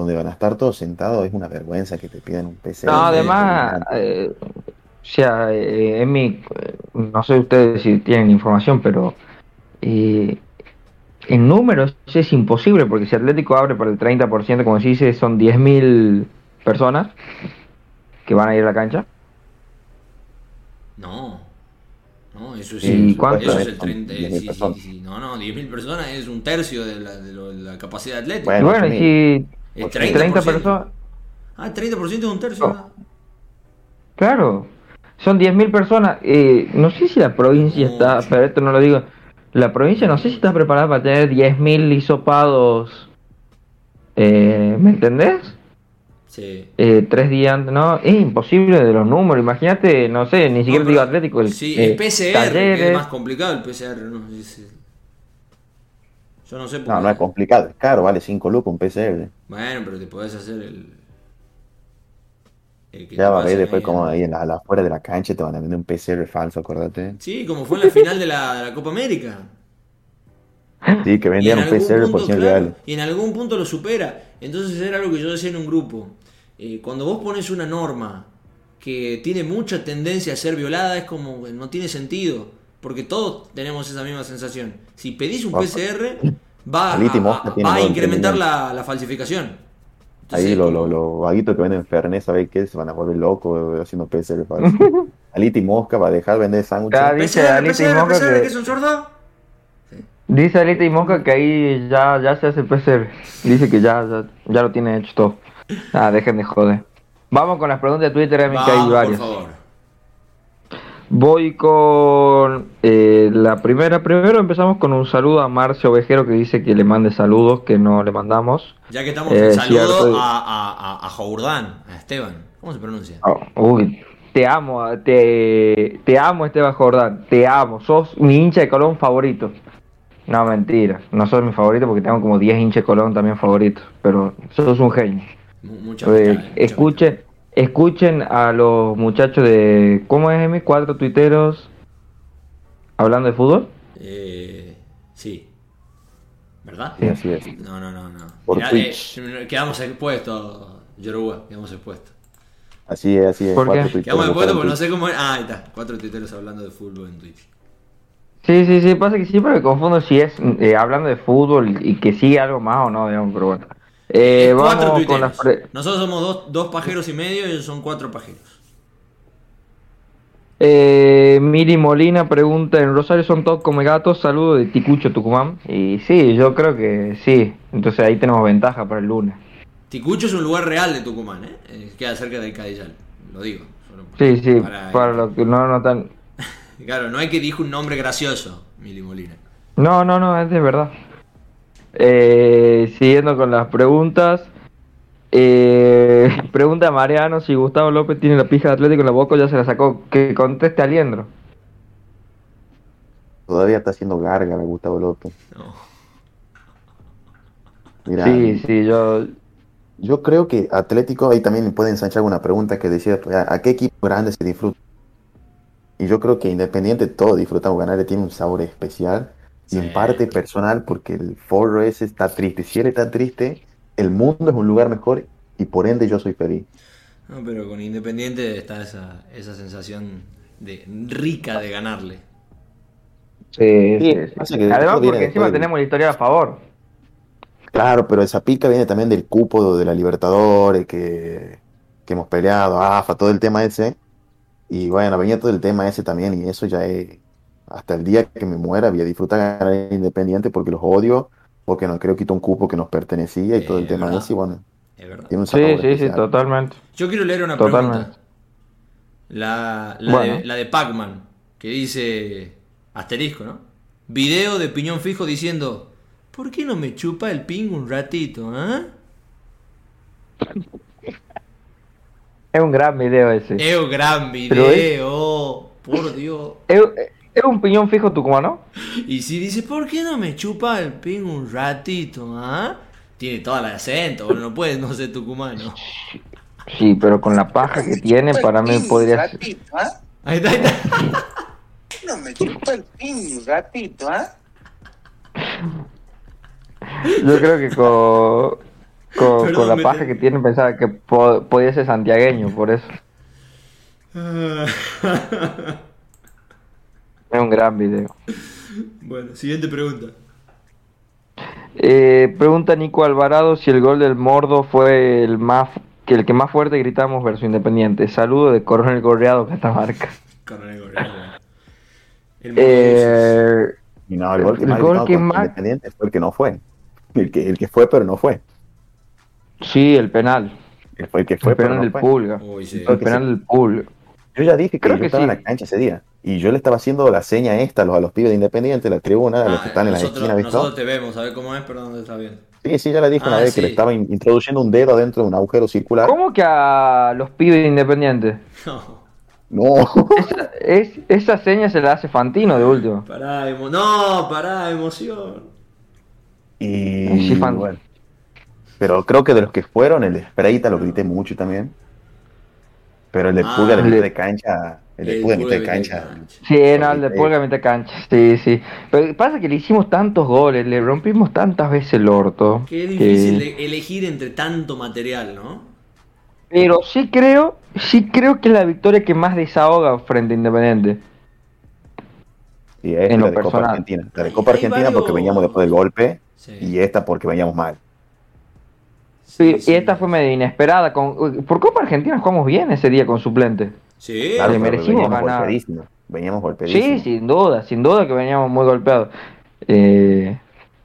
donde van a estar todos sentados, es una vergüenza que te pidan un PCR. No, además, eh, o sea, eh, en mi, no sé ustedes si tienen información, pero eh, en números es imposible, porque si Atlético abre para el 30%, como se dice, son 10.000 personas que van a ir a la cancha. No, no, eso Sí, sí, ¿cuánto eso es es? el 30, Son sí, 10.000 sí, personas. sí, no, no, 10.000 personas es un tercio de la, de lo- de la capacidad atlética. Bueno, Bueno, y si es 30 30%. personas, Ah, 30% es un tercio. Oh. ¿verdad? claro, son 10.000 personas. eh, no sé si la provincia está, Mucho. pero esto no lo digo. La provincia no sé si está preparada para tener 10.000 hisopados. Eh, ¿Me entendés? Sí. Eh, tres días antes, no, es imposible de los números. Imagínate, no sé, ni siquiera No, digo Atlético. El, Sí, eh, el PCR, que es más complicado el PCR, ¿no? Es- Yo no sé por No, qué. no es complicado, es caro, vale 5 lucas un PCR. Bueno, pero te podés hacer el. el que Ya va a ver después ahí, como ahí en la, afuera de la cancha te van a vender un PCR falso, acuérdate. Sí, como fue en la final de la, de la Copa América. Sí, que vendían un PCR por punto, 100 claro, reales. y en algún punto lo supera. Entonces era algo que yo decía en un grupo. Eh, cuando vos pones una norma que tiene mucha tendencia a ser violada, es como no tiene sentido. Porque todos tenemos esa misma sensación. Si pedís un Opa. PCR, va a, Mosca va incrementar la, la falsificación. Ahí Entonces, los como- lo, lo vaguitos que venden Fernet, ¿sabes qué? Se van a volver locos eh, haciendo PCR falso. Alita y Mosca va a dejar de vender sándwiches. Ah, dice PCR, Alita y PCR, que- ¿qué es un sordo? Dice Alita y Moca que ahí ya, ya se hace el PCR. Dice que ya, ya, ya lo tiene hecho todo. Ah, dejen de joder. Vamos con las preguntas de Twitter, que hay por varias. favor. Voy con eh, la primera. Primero empezamos con un saludo a Marcio Ovejero que dice que le mande saludos, que no le mandamos. Ya que estamos, Eh, saludo a, a, a, Jourdán, a Esteban. ¿Cómo se pronuncia? Oh, uy, te amo, te, te amo Esteban Jordán, te amo, sos mi hincha de Colón favorito. No, mentira, no sos mi favorito porque tengo como 10 hinchas de Colón también favoritos, pero sos un genio. Mu- Mucha Eh, escuchen, escuchen a los muchachos de, ¿cómo es Emi? Cuatro tuiteros hablando de fútbol. Eh, sí. ¿Verdad? Sí, así es. No, no, no, no. Por Mirá, Twitch. eh, quedamos expuestos, Yoruba, quedamos expuestos. Así es, así es. ¿Por qué? Quedamos expuestos porque no sé cómo es. Ah, ahí está. Cuatro tuiteros hablando de fútbol en Twitch. Sí, sí, sí, pasa que siempre me confundo si es eh, hablando de fútbol y que sí algo más o no, digamos, pero bueno. Eh, cuatro vamos con tuiteros. las pre- Nosotros somos dos, dos pajeros y medio y ellos son cuatro pajeros. Eh, Miri Molina pregunta, ¿en Rosario son todos como gatos? Saludo de Ticucho, Tucumán. Y sí, yo creo que sí. Entonces ahí tenemos ventaja para el lunes. Ticucho es un lugar real de Tucumán, ¿eh? Eh, Queda cerca del Cadillal, lo digo. Sí, sí, para- para los que no notan. Claro, no hay que dijo un nombre gracioso, Mili Molina. No, no, no, es de verdad. Eh, siguiendo con las preguntas. Eh, pregunta Mariano si Gustavo López tiene la pija de Atlético en la boca o ya se la sacó. Que conteste Aliendro. Todavía está haciendo gárgara Gustavo López. No. Mira, Sí, sí, yo. yo creo que Atlético, ahí también puede ensanchar una pregunta que decía, ¿a a qué equipo grande se disfruta? Y yo creo que Independiente todos disfrutamos ganar, tiene un sabor especial y Sí. en parte personal porque el forro ese está triste. Si él está triste, el mundo es un lugar mejor y por ende yo soy feliz. No, pero con Independiente está esa, esa sensación de rica de ganarle. Sí, Sí, sí, sí. pasa que Además, porque encima tenemos la historia a favor. Claro, pero esa pica viene también del cupo de la Libertadores que, que hemos peleado, AFA, todo el tema ese. Y bueno, venía todo el tema ese también y eso ya es, hasta el día que me muera voy a disfrutar ganar Independiente porque los odio, porque no creo que un cupo que nos pertenecía y todo el Eh, tema ese y bueno, Es verdad. tiene un Sí, sabor sí, sí, totalmente. Yo quiero leer una Totalmente. pregunta. La, la Bueno. de, la de Pac-Man, que dice asterisco, ¿no? Video de piñón fijo diciendo, ¿por qué no me chupa el ping un ratito, ah? Es un gran video ese. Es un gran video, por Dios. Es, es un piñón fijo tucumano. Y si dice, ¿por qué no me chupa el ping un ratito, ah? Tiene toda la acento, bueno, no puede no ser tucumano. Sí, pero con la paja que tiene, para mí podría ser. ratito, ¿ah? Ahí está, ahí está. No me chupa el pin un ratito, ¿ah? Yo creo que con, con, Perdón, con la paja te- que tiene pensaba que po- podía ser santiagueño, por eso. Es un gran video. bueno, siguiente pregunta. Eh, pregunta Nico Alvarado si el gol del Mordo fue el más que el que más fuerte gritamos versus Independiente. Saludo de Coronel Gorreado Catamarca. Coronel. El modo Eh, no, el gol que El más gol gritamos que más- Independiente fue el que no fue. El que, el que fue pero no fue. sí, el penal. El fue el que fue El pero penal no del fue. Pulga. Uy, sí. El penal del Pulga. Yo ya dije que Creo yo que estaba en la cancha ese día y yo le estaba haciendo la seña esta a los, a los pibes de Independiente, la tribuna, a los Ah, que están en la esquina, ¿visto? nosotros te vemos, a ver cómo es, pero dónde está bien. Sí, sí, ya le dije una Ah, vez que le estaba in- introduciendo un dedo dentro de un agujero circular. ¿Cómo que a los pibes de Independiente? No, No, Esa, es, esa seña se la hace Fantino de último. pará, emo- no, pará, emoción. y Sí, fan. bueno. Pero creo que de los que fueron, el Spreita lo grité mucho también. Pero el de Ah, Pulga de mitad de- de cancha, el de El Pulga de mitad de de cancha. cancha. Sí, no, el de Pulga a mitad de cancha. Sí, sí. Pero pasa que le hicimos tantos goles, le rompimos tantas veces el orto. Qué difícil de elegir entre tanto material, ¿no? Pero sí creo, sí creo que es la victoria que más desahoga frente a Independiente. Y es En la lo de Copa personal. Argentina. La de Copa Argentina varios- porque veníamos después del golpe Sí. y esta porque veníamos mal. Sí, sí. Y esta fue medio inesperada. Con, por Copa Argentina jugamos bien ese día con suplente. Sí, Claro, le merecimos veníamos ganar. golpeadísimos. Veníamos Sí, golpeadísimos. sin duda, sin duda que veníamos muy golpeados. Eh,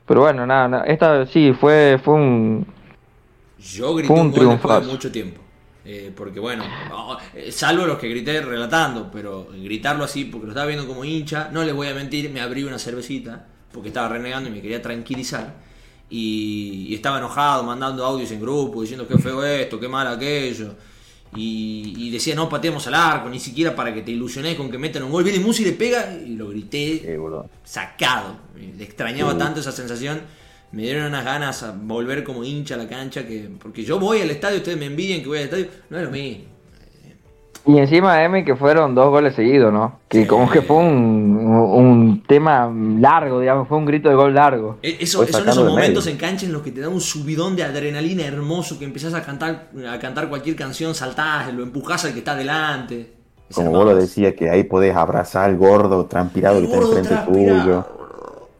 pero bueno, nada, nada, esta sí fue, fue un... Yo grité Fue un un, gol después de triunfazo. mucho tiempo. Eh, porque bueno, oh, eh, salvo los que grité relatando, pero gritarlo así porque lo estaba viendo como hincha, no les voy a mentir, me abrí una cervecita porque estaba renegando y me quería tranquilizar. Y, y estaba enojado, mandando audios en grupo, diciendo qué feo esto, qué mal aquello. Y, y decía, no pateemos al arco, ni siquiera para que te ilusiones con que metan un gol. Viene Musi y le pega y lo grité Sí, sacado. Le extrañaba tanto esa sensación. Me dieron unas ganas a volver como hincha a la cancha. que Porque yo voy al estadio, ustedes me envidian que voy al estadio. No es lo mismo. Y encima M que fueron dos goles seguidos, ¿no? Que Sí. como que fue un, un tema largo, digamos, fue un grito de gol largo. E- Eso, son esos de momentos medio. en cancha en los que te da un subidón de adrenalina hermoso que empezás a cantar, a cantar cualquier canción, saltás, lo empujás al que está delante. Es Como hermoso. vos lo decías, que ahí podés abrazar al gordo transpirado que está Gordo enfrente transpirado. tuyo.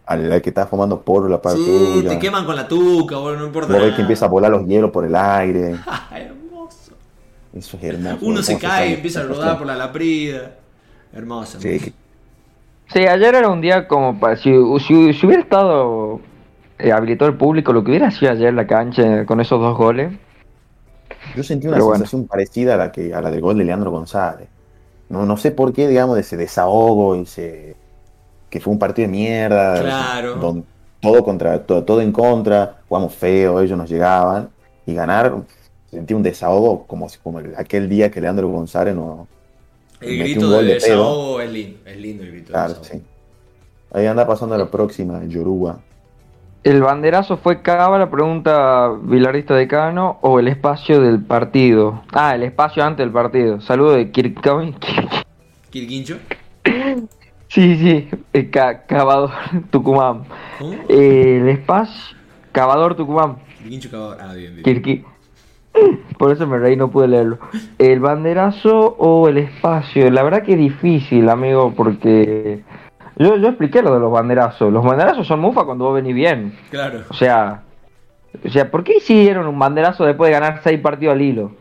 al, al que está fumando porro la parte Sí, tuya. te queman con la tuca, boludo, no importa. Vos ves nada. que empieza a volar los hielos por el aire. Eso es hermoso. Uno se cae y empieza a rodar por la laprida. Hermoso. Sí, que- Sí, ayer era un día como para. Si, si, si hubiera estado eh, habilitado el público, lo que hubiera sido ayer la cancha con esos dos goles. Yo sentí una Pero bueno. sensación parecida a la que a la del gol de Leandro González. No, no sé por qué, digamos, de ese desahogo, ese que fue un partido de mierda, Claro. don- todo contra todo, todo en contra, jugamos feo, ellos nos llegaban y ganar sentí un desahogo como si como el- aquel día que Leandro González no El metió grito un de gol de pedo. desahogo es lindo. Es lindo el grito de Claro, desahogo. sí. Ahí anda pasando la próxima, Yoruba. ¿El banderazo fue cábala? Pregunta Vilarista Decano. ¿O el espacio del partido? Ah, el espacio antes del partido. Saludo de Kirkcavin. ¿Quirquincho? Sí, sí, eh, ca- Cavador Tucumán. ¿Cómo? Eh, el espacio. Cavador Tucumán. Quirquincho Cavador. Ah, bien, bien. Kirki. Por eso me reí, no pude leerlo. ¿El banderazo o el espacio? La verdad que es difícil, amigo, porque yo, yo expliqué lo de los banderazos. Los banderazos son mufa cuando vos venís bien. Claro. O sea, o sea, ¿por qué hicieron un banderazo después de ganar seis partidos al hilo?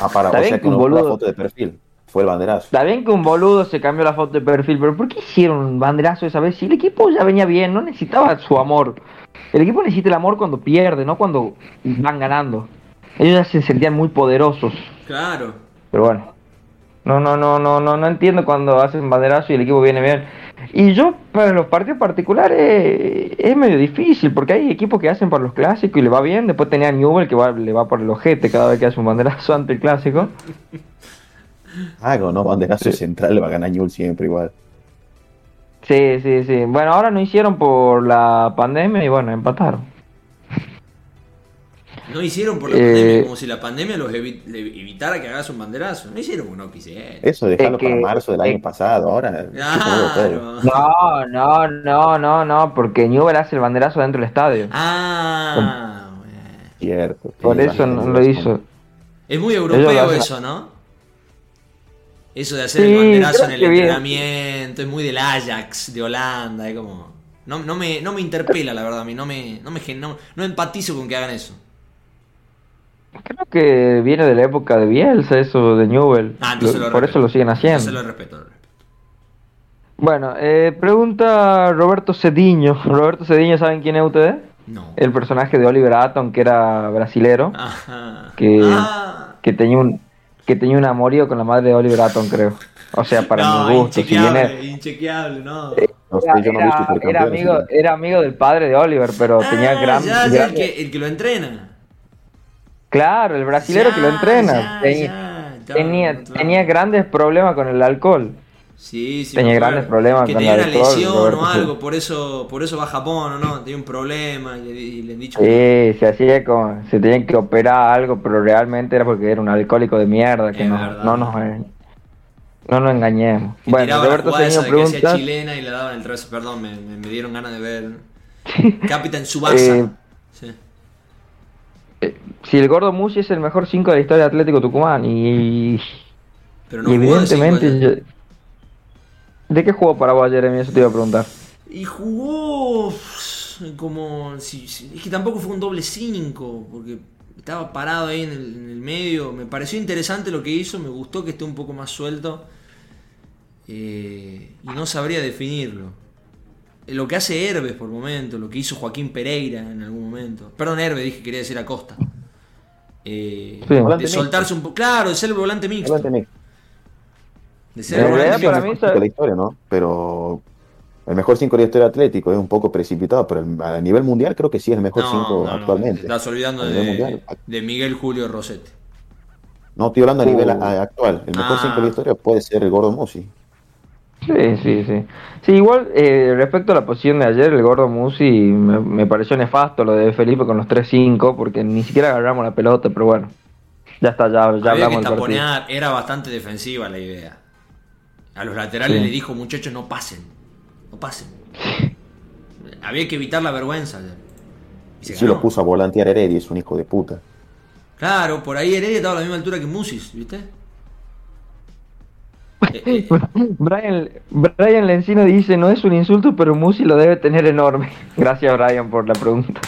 Ah, para, Está o bien sea que un no fue la boludo- foto de perfil, fue el banderazo. Está bien que un boludo se cambió la foto de perfil, pero ¿por qué hicieron un banderazo esa vez? Si el equipo ya venía bien, no necesitaba su amor. El equipo necesita el amor cuando pierde, no cuando van ganando. Ellos ya se sentían muy poderosos. Claro. Pero bueno. No, no, no, no, no, no entiendo cuando hacen banderazo y el equipo viene bien. Y yo, para los partidos particulares, es medio difícil, porque hay equipos que hacen para los clásicos y le va bien. Después tenía Newell que va- le va por el ojete cada vez que hace un banderazo ante el clásico. Ah, no, banderazo central le va a ganar Newell siempre igual. Sí, sí, sí. Bueno, ahora no hicieron por la pandemia y bueno, empataron. No hicieron por la Eh, pandemia, como si la pandemia los evi- le evitara que hagas un banderazo. No hicieron porque no quisieron. Eso, dejarlo Es que- para marzo del año es- pasado, ahora. Claro. No, no, no, no, no, porque Newell hace el banderazo dentro del estadio. Ah, bueno. Cierto. Por eso no lo hizo. Es muy europeo eso, ¿no? Eso de hacer Sí, el banderazo en el entrenamiento, es muy del Ajax, de Holanda, es como... No, no, me, no me interpela, la verdad, a mí, no me, no me no, no empatizo con que hagan eso. Creo que viene de la época de Bielsa, eso de Newell. Ah, entonces Lo- lo por respeto. eso lo siguen haciendo. Lo respeto, lo respeto. Bueno, eh, pregunta Roberto Cediño. Roberto Cediño, ¿saben quién es ustedes? No. El personaje de Oliver Atom, que era brasilero, Ajá. Que- Ah. que tenía un que tenía un amorío con la madre de Oliver Atom, creo. O sea, para no, mi gusto. Si inchequeable, viene, inchequeable, no. No sé, era, yo era- era amigo, era amigo del padre de Oliver, pero tenía Ah, gran, ya, ya, gran- el, que, el que lo entrena. Claro, el brasilero Ya, que lo entrena. ya, tenía, ya, tenía, tenía grandes problemas con el alcohol. Sí, sí, tenía grandes problemas que con tenía el una alcohol, lesión Roberto, o sí. algo, por eso, por eso va a Japón o no, tenía un problema y, le- y le han dicho Sí, se hacía como, se tenían que operar algo, pero realmente era porque era un alcohólico de mierda, que Es no, verdad. no nos no nos engañemos. que Bueno, Roberto la jugada esa Cedeño de que hacía pregunta, chilena y le daban el trazo, perdón, me, me- me dieron ganas de ver Capitán Subasa. Eh, Sí. Si el gordo Musi es el mejor 5 de la historia de Atlético Tucumán y, Pero no y de evidentemente yo- ¿De qué jugó para vos, Jeremy? Eso te iba a preguntar. Y jugó como. si- si- es que tampoco fue un doble 5, porque estaba parado ahí en el, en el medio. Me pareció interesante lo que hizo, me gustó que esté un poco más suelto. eh, y no sabría definirlo. Eh, Lo que hace Herbes por momento, lo que hizo Joaquín Pereira en algún momento. Perdón, Herbes, dije, quería decir Acosta. Eh, Sí. de soltarse un poco. Claro, de ser el volante mixto. Volante mixto. De ser En el volante mixto. para mí, la historia, ¿no? Pero el mejor 5 de la historia Atlético es un poco precipitado, pero el- a nivel mundial creo que sí es el mejor 5 No, no, no, actualmente. te estás olvidando de, mundial. de Miguel Julio Rossetti. No estoy hablando a nivel Uh. actual. El mejor Ah. 5 de la historia puede ser el Gordo Musi. Sí, sí, sí. Sí, igual eh, respecto a la posición de ayer, el gordo Musi me, me pareció nefasto lo de Felipe con los 3-5, porque ni siquiera agarramos la pelota, pero bueno. Ya está, ya, ya Había que hablamos del partido. taponear, era bastante defensiva la idea. A los laterales Sí. le dijo, muchachos, no pasen. No pasen. Había que evitar la vergüenza ayer. Y se Sí ganó. lo puso a volantear Heredia, es un hijo de puta. Claro, por ahí Heredia estaba a la misma altura que Musis, ¿viste? Eh, Brian, Brian Lencino dice, no es un insulto, pero Musi lo debe tener enorme. Gracias, Brian, por la pregunta.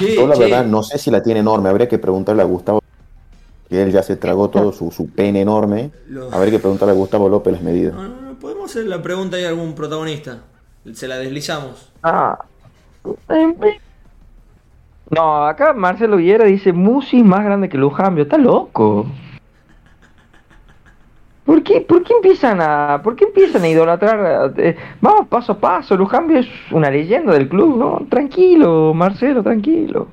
Yo la verdad no sé si la tiene enorme, habría que preguntarle a Gustavo, que él ya se tragó todo su, su pene enorme, habría que preguntarle a Gustavo López las medidas. no, no, no, podemos hacer la pregunta ahí a algún protagonista. Se la deslizamos. Ah. No, acá Marcelo Viera dice, Musi más grande que Lujambio. Está loco. ¿Por qué, ¿Por qué empiezan a, por qué empiezan a idolatrar? eh, vamos paso a paso. Lujambio es una leyenda del club, ¿no? Tranquilo, Marcelo, tranquilo.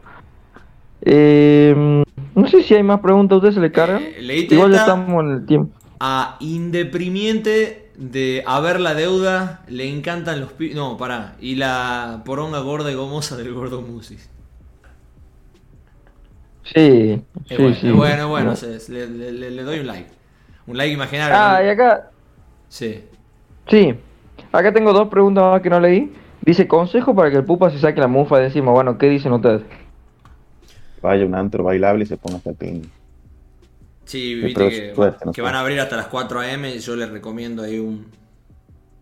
Eh, no sé si hay más preguntas, ¿a ustedes se le cargan? Eh, Igual ya estamos en el tiempo. A Indeprimiente de haber la deuda le encantan los pi... No, pará. Y la poronga gorda y gomosa del gordo Musis. Sí, sí, bueno, sí. bueno, bueno, se- le- le doy un like. Un like imaginario. Ah, ¿no? y acá, Sí. Sí, acá tengo dos preguntas más que no leí. Dice, consejo para que el pupa se saque la mufa de encima. Bueno, ¿qué dicen ustedes? Vaya a un antro bailable y se ponga hasta el pin. Sí, viste que, suerte, no que van a abrir hasta las 4 am yo les recomiendo ahí un,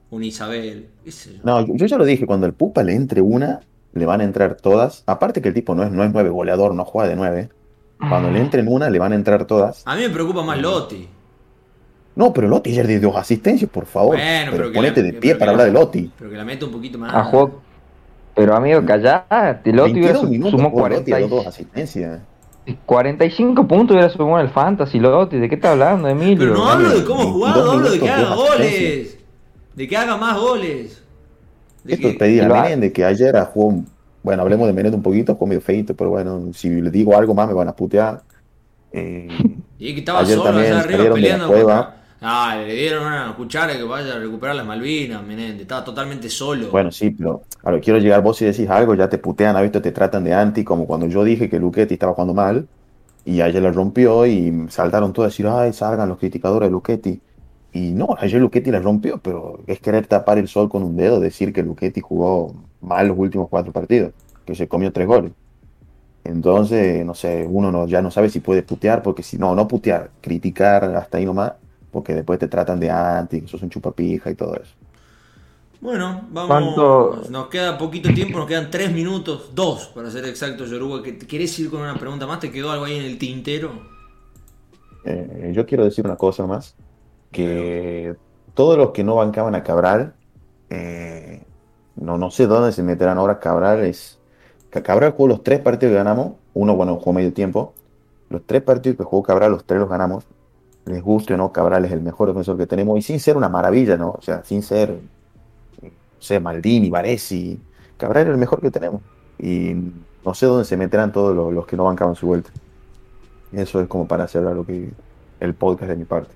un Isabel. yo. No, yo, yo ya lo dije, cuando el Pupa le entre una, le van a entrar todas. Aparte que el tipo no es, no es nueve goleador, no juega de nueve. Cuando le entren una, le van a entrar todas. A mí me preocupa más Lotti. No, pero Lotti ayer dio dos asistencias, por favor. Bueno, pero pero que ponete la- de pie para la- hablar de Lotti. Pero que la meta un poquito más. A juego. Pero amigo, callate. Lotti hubiera 22 su- minutos sumó por Lotti 40 dio y- dos asistencias. 45 puntos hubiera sumado en el Fantasy Lotti. ¿De qué está hablando, Emilio? Pero no hablo de cómo ha 22 jugado, hablo de que haga goles. De que haga más goles. De Esto es que- pedir a ha- Menéndez, que ayer jugó, un- bueno, hablemos de Menéndez un poquito, jugó medio feito, pero bueno, si le digo algo más me van a putear. Eh, Y que estaba Ayer solo también allá arriba de peleando cueva. Ah, le dieron una cuchara que vaya a recuperar las Malvinas, Menéndez. Estaba totalmente solo. bueno, sí, pero que quiero llegar vos si decís algo, ya te putean, a te tratan de anti, como cuando yo dije que Luchetti estaba jugando mal, y ayer la rompió y saltaron todos a decir, ay, salgan los criticadores de Luchetti. Y no, ayer Luchetti la rompió, pero es querer tapar el sol con un dedo, decir que Luchetti jugó mal los últimos cuatro partidos, que se comió tres goles. Entonces, no sé, uno no, ya no sabe si puede putear, porque si no, no putear, criticar hasta ahí nomás, porque después te tratan de anti, que sos un chupapija y todo eso. Bueno, vamos. ¿Cuánto- Nos queda poquito tiempo, nos quedan tres minutos, dos para ser exacto, Yoruba. ¿Que- ¿Querés ir con una pregunta más? ¿Te quedó algo ahí en el tintero? Eh, yo quiero decir una cosa más, que todos los que no bancaban a Cabral, eh, no, no sé dónde se meterán ahora Cabral, es que Cabral jugó los tres partidos que ganamos, uno bueno jugó medio tiempo, los tres partidos que jugó Cabral, los tres los ganamos, les guste o no, Cabral es el mejor defensor que tenemos, y sin ser una maravilla, ¿no? O sea, sin ser, no sé, Maldini, Varesi, Cabral es el mejor que tenemos, y no sé dónde se meterán todos los, que no bancaban su vuelta. Eso es como para cerrar lo que el podcast de mi parte.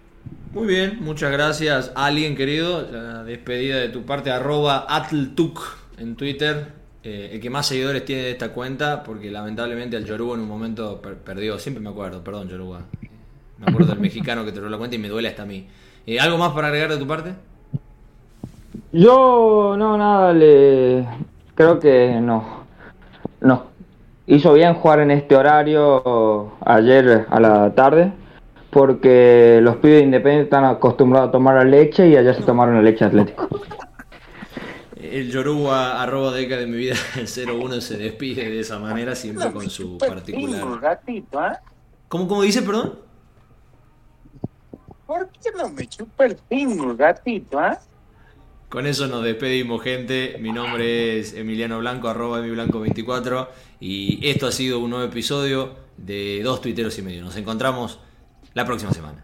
Muy bien, muchas gracias, alguien querido. La despedida de tu parte, arroba atltuk en Twitter. Eh, el que más seguidores tiene de esta cuenta, porque lamentablemente al Yoruba en un momento per- perdió. Siempre me acuerdo, perdón, Yoruba. Eh, Me acuerdo del mexicano que te robó la cuenta y me duele hasta a mí. Eh, ¿Algo más para agregar de tu parte? Yo, no, nada, le... creo que no. No. Hizo bien jugar en este horario ayer a la tarde, porque los pibes independientes están acostumbrados a tomar la leche y ayer se tomaron la leche atlético. El Yoruba, arroba deca de mi vida 01, se despide de esa manera, siempre con su Pingo, particular. gatito, ¿ah? ¿Cómo, cómo dice, perdón? ¿Por qué no me chupa el pingo, gatito, ah? Con eso nos despedimos, gente. Mi nombre es Emiliano Blanco, arroba emiblanco24. Y esto ha sido un nuevo episodio de Dos Tuiteros y Medio. Nos encontramos la próxima semana.